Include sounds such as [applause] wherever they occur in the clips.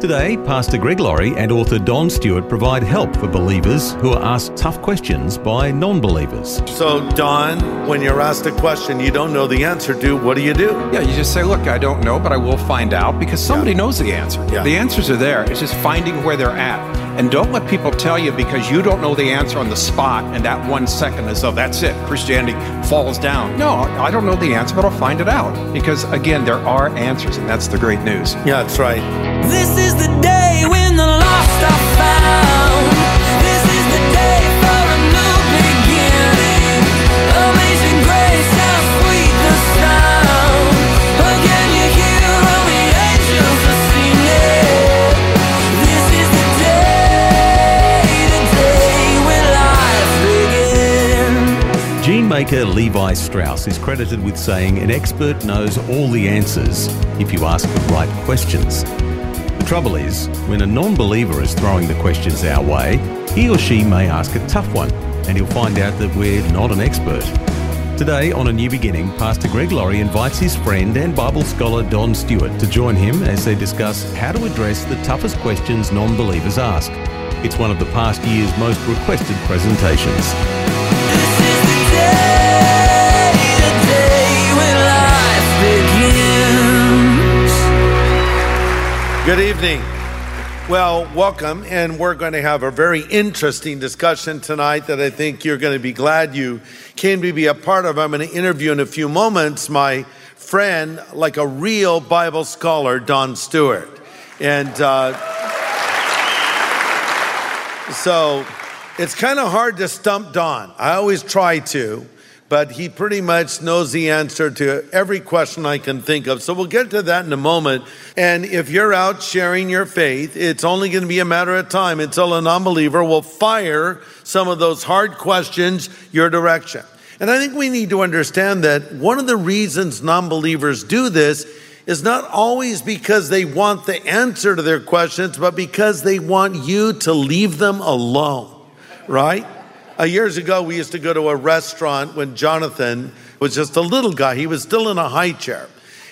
Today, Pastor Greg Laurie and author Don Stewart provide help for believers who are asked tough questions by non believers. So, Don, when you're asked a question you don't know the answer to, what do you do? Yeah, you just say, Look, I don't know, but I will find out because somebody yeah. knows the answer. Yeah. The answers are there. It's just finding where they're at. And don't let people tell you because you don't know the answer on the spot and that one second is, oh, that's it. Christianity falls down. No, I don't know the answer, but I'll find it out. Because again, there are answers, and that's the great news. Yeah, that's right. Maker Levi Strauss is credited with saying an expert knows all the answers if you ask the right questions. Trouble is, when a non believer is throwing the questions our way, he or she may ask a tough one, and he'll find out that we're not an expert. Today, on A New Beginning, Pastor Greg Laurie invites his friend and Bible scholar Don Stewart to join him as they discuss how to address the toughest questions non believers ask. It's one of the past year's most requested presentations. Good evening. Well, welcome, and we're going to have a very interesting discussion tonight that I think you're going to be glad you came to be a part of. I'm going to interview in a few moments my friend, like a real Bible scholar, Don Stewart. And uh, so it's kind of hard to stump Don. I always try to, but he pretty much knows the answer to every question I can think of. So we'll get to that in a moment. And if you're out sharing your faith, it's only going to be a matter of time until a non believer will fire some of those hard questions your direction. And I think we need to understand that one of the reasons non believers do this is not always because they want the answer to their questions, but because they want you to leave them alone, right? Uh, years ago, we used to go to a restaurant when Jonathan was just a little guy. He was still in a high chair.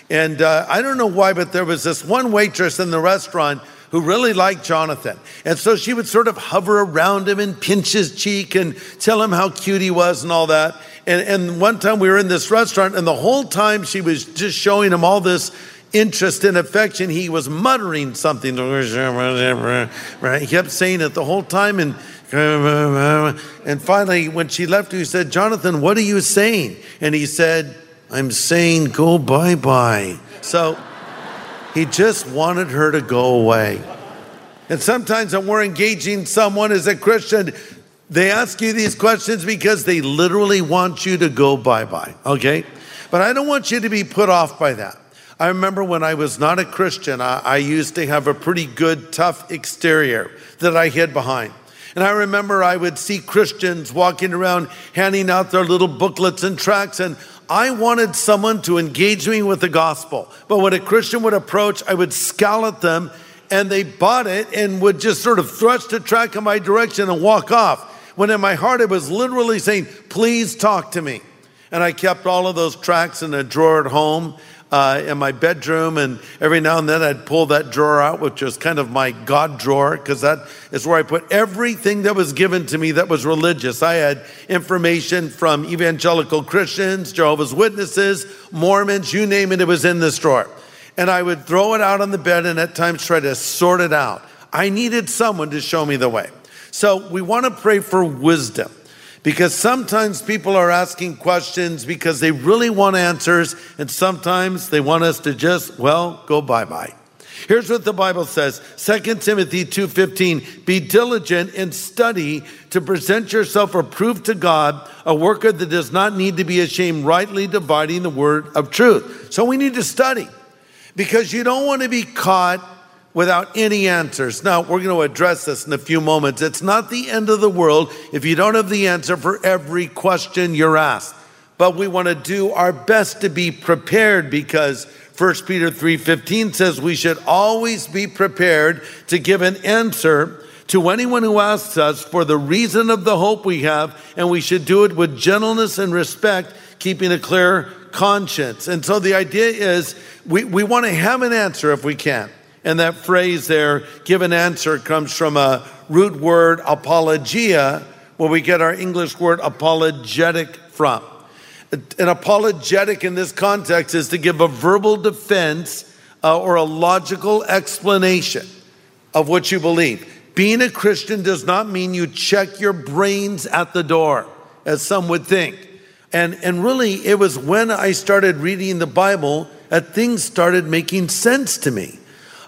And uh, I don't know why, but there was this one waitress in the restaurant who really liked Jonathan. And so she would sort of hover around him and pinch his cheek and tell him how cute he was and all that. And, and one time we were in this restaurant, and the whole time she was just showing him all this interest and affection, he was muttering something. [laughs] Right? He kept saying it the whole time. And and finally, when she left, he said, Jonathan, what are you saying? And he said, I'm saying go bye bye. So he just wanted her to go away. And sometimes when we're engaging someone as a Christian, they ask you these questions because they literally want you to go bye bye, okay? But I don't want you to be put off by that. I remember when I was not a Christian, I, I used to have a pretty good, tough exterior that I hid behind. And I remember I would see Christians walking around handing out their little booklets and tracts, and I wanted someone to engage me with the gospel. But when a Christian would approach, I would scowl at them, and they bought it and would just sort of thrust a tract in my direction and walk off. When in my heart, I was literally saying, Please talk to me. And I kept all of those tracts in a drawer at home uh, in my bedroom, and every now and then I'd pull that drawer out, which was kind of my God drawer, because that is where I put everything that was given to me that was religious. I had information from evangelical Christians, Jehovah's Witnesses, Mormons, you name it, it was in this drawer. And I would throw it out on the bed and at times try to sort it out. I needed someone to show me the way. So we want to pray for wisdom because sometimes people are asking questions because they really want answers, and sometimes they want us to just, well, go bye bye. Here's what the Bible says 2 Timothy 2:15 Be diligent and study to present yourself approved to God, a worker that does not need to be ashamed, rightly dividing the word of truth. So we need to study because you don't want to be caught without any answers. Now, we're going to address this in a few moments. It's not the end of the world if you don't have the answer for every question you're asked. But we want to do our best to be prepared because 1 Peter 3:15 says we should always be prepared to give an answer to anyone who asks us for the reason of the hope we have, and we should do it with gentleness and respect, keeping a clear conscience. And so the idea is we, we want to have an answer if we can. And that phrase there, give an answer, comes from a root word apologia, where we get our English word apologetic from. An apologetic in this context is to give a verbal defense uh, or a logical explanation of what you believe. Being a Christian does not mean you check your brains at the door, as some would think. And, and really, it was when I started reading the Bible that things started making sense to me.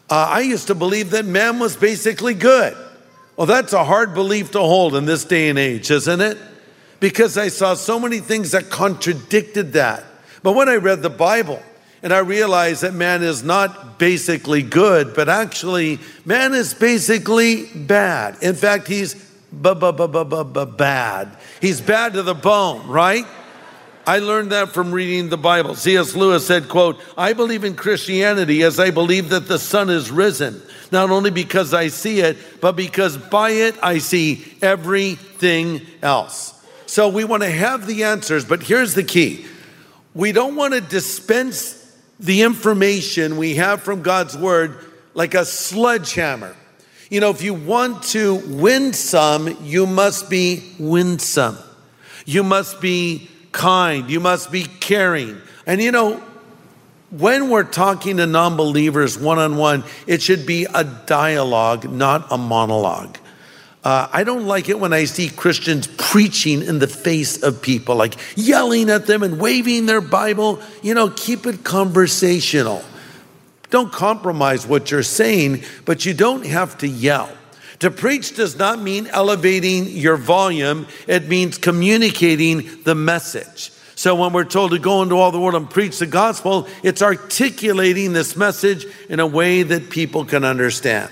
Uh, I used to believe that man was basically good. Well, that's a hard belief to hold in this day and age, isn't it? because I saw so many things that contradicted that. But when I read the Bible and I realized that man is not basically good, but actually man is basically bad. In fact, he's bad. He's bad to the bone, right? I learned that from reading the Bible. C.S. Lewis said, quote, I believe in Christianity as I believe that the sun is risen, not only because I see it, but because by it I see everything else. So we want to have the answers, but here's the key we don't want to dispense the information we have from God's word like a sledgehammer. You know, if you want to win some, you must be winsome. You must be kind. You must be caring. And you know, when we're talking to non believers one on one, it should be a dialogue, not a monologue. Uh, I don't like it when I see Christians preaching in the face of people, like yelling at them and waving their Bible. You know, keep it conversational. Don't compromise what you're saying, but you don't have to yell. To preach does not mean elevating your volume, it means communicating the message. So when we're told to go into all the world and preach the gospel, it's articulating this message in a way that people can understand.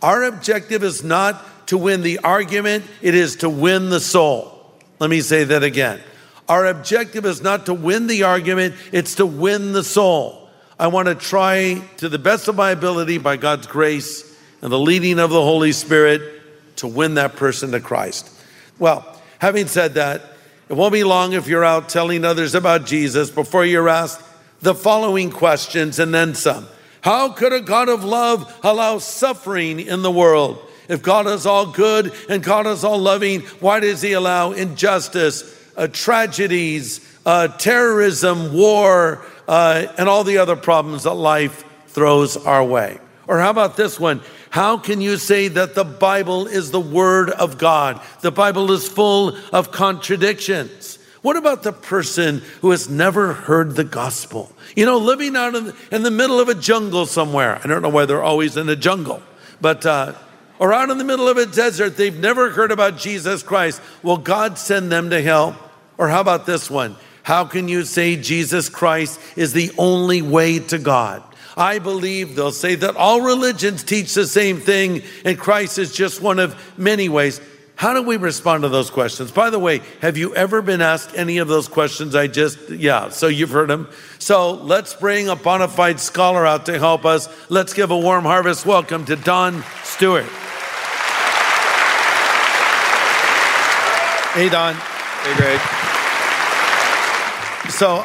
Our objective is not to win the argument, it is to win the soul. Let me say that again. Our objective is not to win the argument, it's to win the soul. I want to try to the best of my ability by God's grace and the leading of the Holy Spirit to win that person to Christ. Well, having said that, it won't be long if you're out telling others about Jesus before you're asked the following questions and then some. How could a God of love allow suffering in the world? If God is all good and God is all loving, why does He allow injustice, uh, tragedies, uh, terrorism, war, uh, and all the other problems that life throws our way? Or how about this one? How can you say that the Bible is the Word of God? The Bible is full of contradictions. What about the person who has never heard the gospel? You know, living out in the, in the middle of a jungle somewhere. I don't know why they're always in a jungle, but uh, or out in the middle of a desert, they've never heard about Jesus Christ. Will God send them to hell? Or how about this one? How can you say Jesus Christ is the only way to God? I believe they'll say that all religions teach the same thing and Christ is just one of many ways. How do we respond to those questions? By the way, have you ever been asked any of those questions I just, yeah, so you've heard them. So let's bring a bona fide scholar out to help us. Let's give a warm harvest welcome to Don Stewart. Hey, Don. Hey, Greg. So,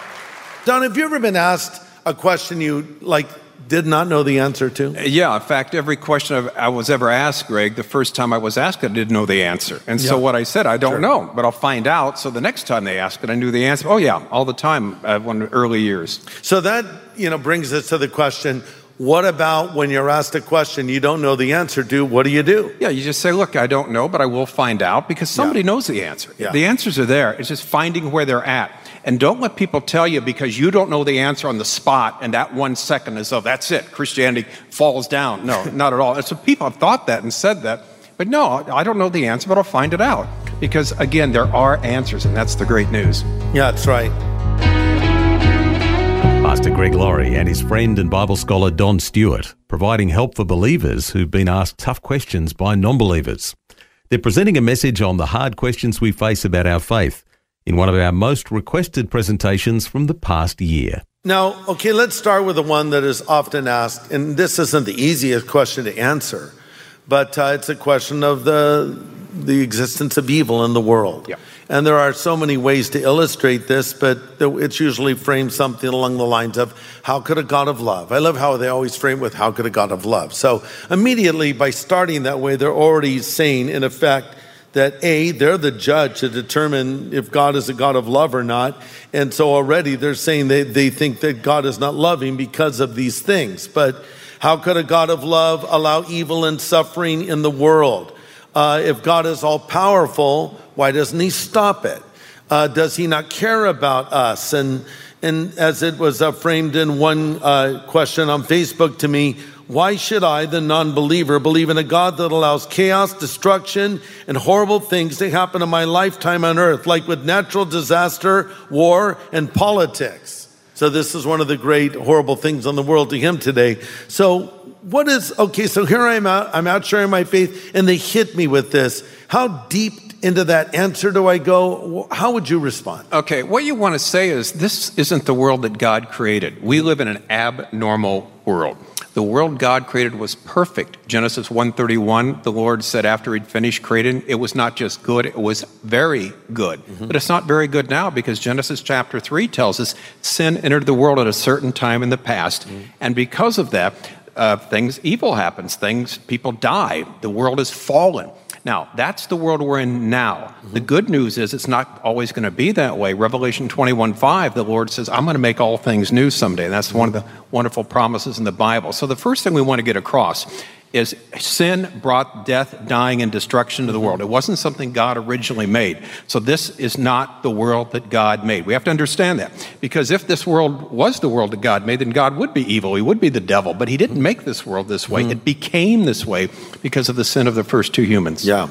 Don, have you ever been asked a question you like did not know the answer to? Yeah, in fact, every question I was ever asked, Greg, the first time I was asked it, I didn't know the answer. And so what I said, I don't Sure. know, but I'll find out. So the next time they ask it, I knew the answer. Oh, yeah, all the time uh, when early years. So that, you know, brings us to the question, What about when you're asked a question you don't know the answer to? What do you do? Yeah, you just say, look, I don't know, but I will find out because somebody Yeah. knows the answer. Yeah. The answers are there. It's just finding where they're at. And don't let people tell you because you don't know the answer on the spot and that one second is, oh, that's it. Christianity falls down. No, [laughs] not at all. And so people have thought that and said that. But no, I don't know the answer, but I'll find it out. Because again, there are answers, and that's the great news. Yeah, that's right. Pastor Greg Laurie and his friend and Bible scholar Don Stewart, providing help for believers who've been asked tough questions by non believers. They're presenting a message on the hard questions we face about our faith in one of our most requested presentations from the past year. Now, okay, let's start with the one that is often asked, and this isn't the easiest question to answer, but uh, it's a question of the the existence of evil in the world. Yeah. And there are so many ways to illustrate this, but it's usually framed something along the lines of how could a God of love? I love how they always frame with how could a God of love. So immediately by starting that way, they're already saying, in effect, that A, they're the judge to determine if God is a God of love or not. And so already they're saying they, they think that God is not loving because of these things. But how could a God of love allow evil and suffering in the world? Uh, if God is all powerful, why doesn't He stop it? Uh, does He not care about us? And and as it was uh, framed in one uh, question on Facebook to me, why should I, the non-believer, believe in a God that allows chaos, destruction, and horrible things to happen in my lifetime on earth, like with natural disaster, war, and politics? So this is one of the great horrible things on the world to him today. So what is okay? So here I am out. I'm out sharing my faith, and they hit me with this. How deep into that answer do I go? How would you respond? Okay, what you want to say is this isn't the world that God created. We live in an abnormal world. The world God created was perfect. Genesis 1:31, the Lord said after he'd finished creating, it was not just good, it was very good. But it's not very good now because Genesis chapter 3 tells us sin entered the world at a certain time in the past, and because of that, uh, things evil happens, things people die, the world is fallen. Now, that's the world we're in now. The mm-hmm. good news is it's not always going to be that way. Revelation 21 5, the Lord says, I'm going to make all things new someday. And that's one of the wonderful promises in the Bible. So, the first thing we want to get across is sin brought death, dying, and destruction to the world. It wasn't something God originally made. So, this is not the world that God made. We have to understand that. Because if this world was the world that God made, then God would be evil. He would be the devil. But He didn't make this world this way. It became this way because of the sin of the first two humans. Yeah.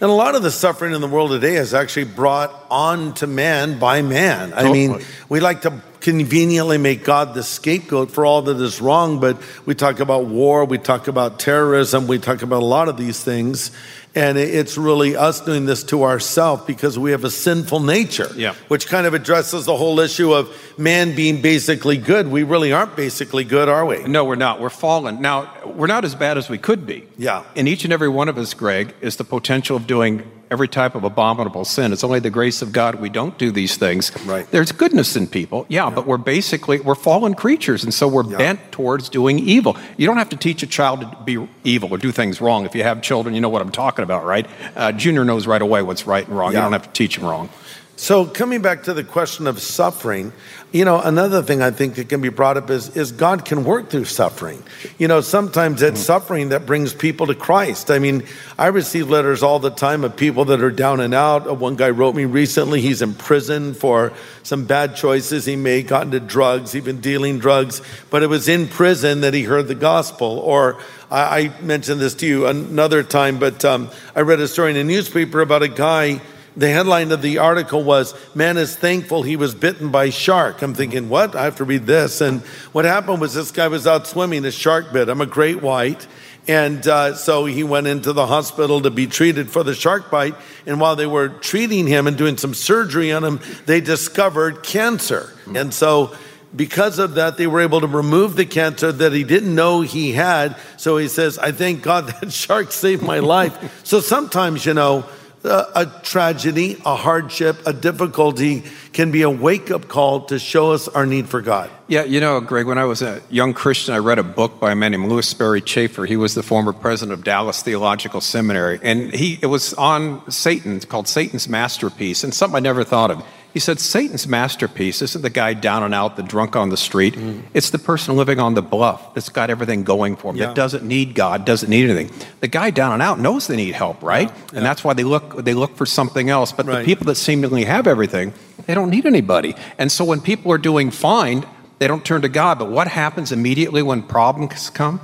And a lot of the suffering in the world today is actually brought on to man by man. I mean, we like to conveniently make God the scapegoat for all that is wrong, but we talk about war, we talk about terrorism, we talk about a lot of these things. And it's really us doing this to ourselves because we have a sinful nature, Yeah. which kind of addresses the whole issue of man being basically good. We really aren't basically good, are we? No, we're not. We're fallen. Now, we're not as bad as we could be. Yeah. In each and every one of us, Greg, is the potential of doing every type of abominable sin. It's only the grace of God we don't do these things. Right. There's goodness in people, yeah, but we're basically we're fallen creatures, and so we're Yeah. bent towards doing evil. You don't have to teach a child to be evil or do things wrong. If you have children, you know what I'm talking about, right? Uh, Junior knows right away what's right and wrong. Yeah. You don't have to teach him wrong. So coming back to the question of suffering, you know, another thing I think that can be brought up is, is God can work through suffering. You know, sometimes it's suffering that brings people to Christ. I mean, I receive letters all the time of people that are down and out. Uh, One guy wrote me recently, he's in prison for some bad choices he made, got into drugs, even dealing drugs, but it was in prison that he heard the gospel. Or I, I mentioned this to you another time, but um, I read a story in a newspaper about a guy the headline of the article was man is thankful he was bitten by shark. I'm thinking what? I have to read this. And what happened was this guy was out swimming a shark bit i'm a great white. And uh, so he went into the hospital to be treated for the shark bite. And while they were treating him and doing some surgery on him they discovered cancer. And so because of that, they were able to remove the cancer that he didn't know he had. So he says, I thank God [laughs] that shark saved my life. so sometimes, you know, a, tragedy, a hardship, a difficulty can be a wake up call to show us our need for God. Yeah, you know, Greg, when I was a young Christian, I read a book by a man named Lewis Sperry Chafer. He was the former president of Dallas Theological Seminary. And he it was on Satan, called Satan's Masterpiece, and something I never thought of. He said Satan's masterpiece isn't the guy down and out, the drunk on the street. Mm. It's the person living on the bluff that's got everything going for him, Yeah. that doesn't need God, doesn't need anything. The guy down and out knows they need help, right? And that's why they look they look for something else. But Right. the people that seemingly have everything, they don't need anybody. And so when people are doing fine, they don't turn to God. But what happens immediately when problems come?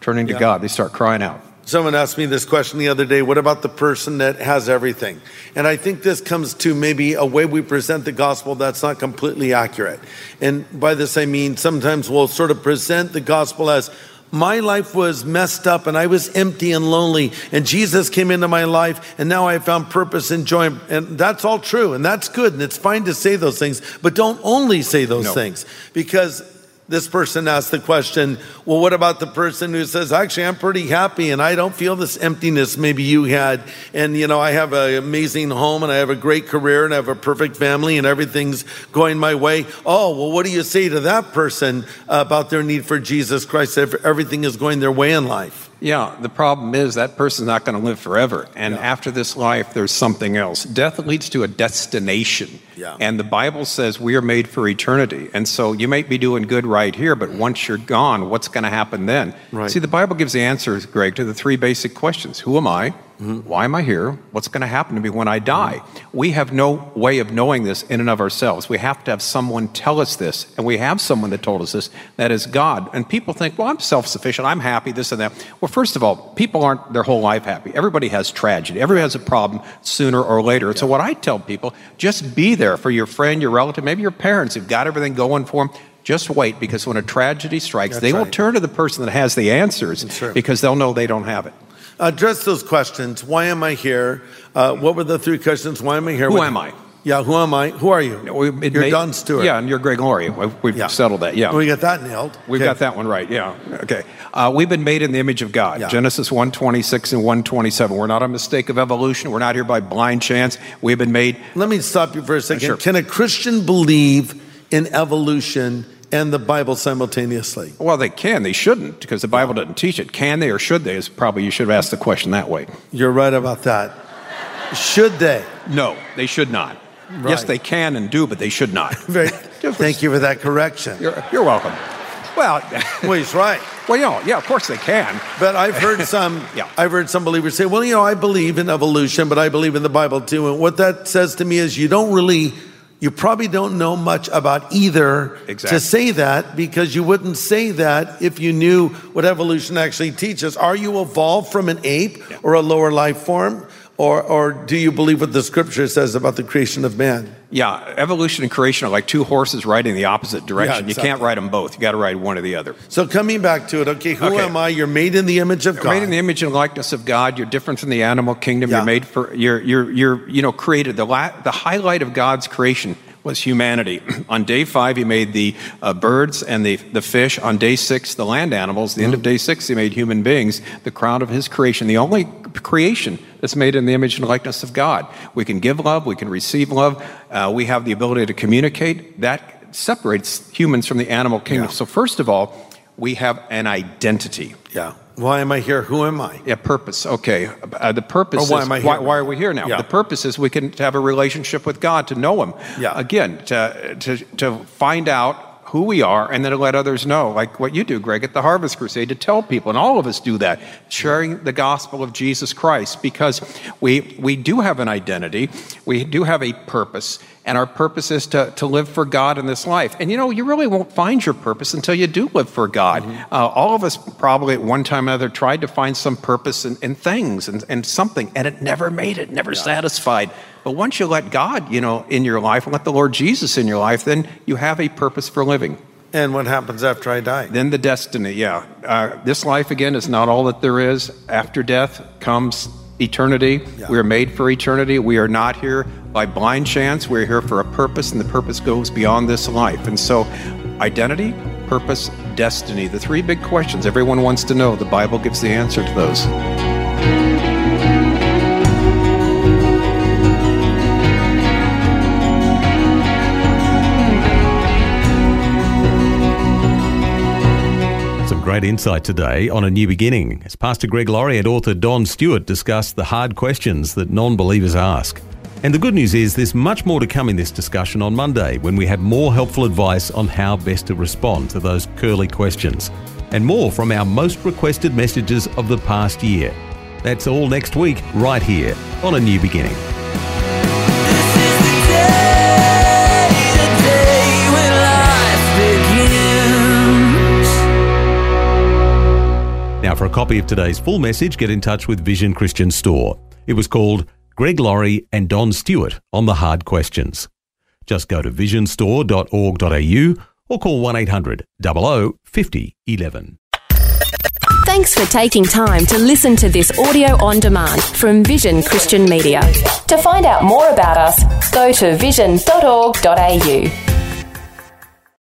Turning to God, they start crying out. Someone asked me this question the other day what about the person that has everything? And I think this comes to maybe a way we present the gospel that's not completely accurate. And by this I mean sometimes we'll sort of present the gospel as my life was messed up and I was empty and lonely, and Jesus came into my life, and now I found purpose and joy. And that's all true, and that's good, and it's fine to say those things, but don't only say those No. things because this person asked the question, well, what about the person who says, actually, I'm pretty happy and I don't feel this emptiness maybe you had. And, you know, I have an amazing home and I have a great career and I have a perfect family and everything's going my way. Oh, well, what do you say to that person about their need for Jesus Christ if everything is going their way in life? Yeah, the problem is that person's not going to live forever. And after this life, there's something else. Death leads to a destination. Yeah. And the Bible says we are made for eternity. And so you might be doing good right here, but once you're gone, what's going to happen then? Right. See, the Bible gives the answers, Greg, to the three basic questions Who am I? Why am I here? What's going to happen to me when I die? We have no way of knowing this in and of ourselves. We have to have someone tell us this. And we have someone that told us this. That is God. And people think, well, I'm self sufficient. I'm happy, this and that. Well, first of all, people aren't their whole life happy. Everybody has tragedy. Everybody has a problem sooner or later. And so, what I tell people, just be there for your friend, your relative, maybe your parents who've got everything going for them. Just wait because when a tragedy strikes, That's they will right. turn to the person that has the answers because they'll know they don't have it. Address those questions. Why am I here? Uh, what were the three questions? Why am I here? Who What- am I? Yeah, who am I? Who are you? we, you're may, Don Stewart. Yeah, and you're Greg Laurie. We've we've Yeah. settled that. Yeah. We got that nailed. We've Okay. got that one right. Yeah. Okay. Uh, we've been made in the image of God. Yeah. Genesis 126 and 127. We're not a mistake of evolution. We're not here by blind chance. We've been made. Let me stop you for a second. Sure. Can a Christian believe in evolution and the Bible simultaneously? Well, they can. They shouldn't because the Bible doesn't teach it. Can they or should they? Is probably you should have asked the question that way. You're right about that. Should they? No, they should not. Right. Yes, they can and do, but they should not. [laughs] Very, [laughs] thank you for that correction. You're, you're welcome. Well, [laughs] Well, he's right. well, you know, yeah, of course they can. But I've heard some Yeah. I've heard some believers say, well, you know, I believe in evolution, but I believe in the Bible too. And what that says to me is you don't really you probably don't know much about either Exactly. to say that because you wouldn't say that if you knew what evolution actually teaches. Are you evolved from an ape or a lower life form? Or, or do you believe what the scripture says about the creation of man? Yeah, evolution and creation are like two horses riding the opposite direction. You exactly. can't ride them both. You got to ride one or the other. So coming back to it, okay, who Okay. am I? You're made in the image of God. Made in the image and likeness of God, you're different from the animal kingdom. Yeah. You're made for you're you're you're you know created. The la- the highlight of God's creation was humanity. [clears throat] On day five, He made the uh, birds and the the fish. On day six, the land animals. The end of day six, He made human beings. The crown of His creation. The only creation that's made in the image and likeness of God. We can give love. We can receive love. Uh, we have the ability to communicate. That separates humans from the animal kingdom. Yeah. So first of all, we have an identity. yeah. Why am I here? Who am I? Yeah, purpose. Okay. Uh, the purpose Or why is am I why, here? why are we here now? Yeah. The purpose is we can have a relationship with God to know Him. Yeah. Again, to, to, to find out who we are and then to let others know, like what you do, Greg, at the Harvest Crusade, to tell people, and all of us do that, sharing the gospel of Jesus Christ, because we, we do have an identity, we do have a purpose, and our purpose is to, to live for God in this life. And you know, you really won't find your purpose until you do live for God. Mm-hmm. Uh, all of us probably at one time or another tried to find some purpose in, in things and, and something, and it never made it, never satisfied. But once you let God, you know, in your life, let the Lord Jesus in your life, then you have a purpose for living. And what happens after I die? Then the destiny, yeah. Uh, this life, again, is not all that there is. After death comes eternity. Yeah. We are made for eternity. We are not here by blind chance. We're here for a purpose, and the purpose goes beyond this life. And so, identity, purpose, destiny the three big questions everyone wants to know. The Bible gives the answer to those. Great insight today on a new beginning as Pastor Greg Laurie and author Don Stewart discuss the hard questions that non believers ask. And the good news is there's much more to come in this discussion on Monday when we have more helpful advice on how best to respond to those curly questions. And more from our most requested messages of the past year. That's all next week, right here on A New Beginning. For a copy of today's full message, get in touch with Vision Christian Store. It was called Greg Laurie and Don Stewart on the Hard Questions. Just go to visionstore.org.au or call 1 800 00 50 11. Thanks for taking time to listen to this audio on demand from Vision Christian Media. To find out more about us, go to vision.org.au.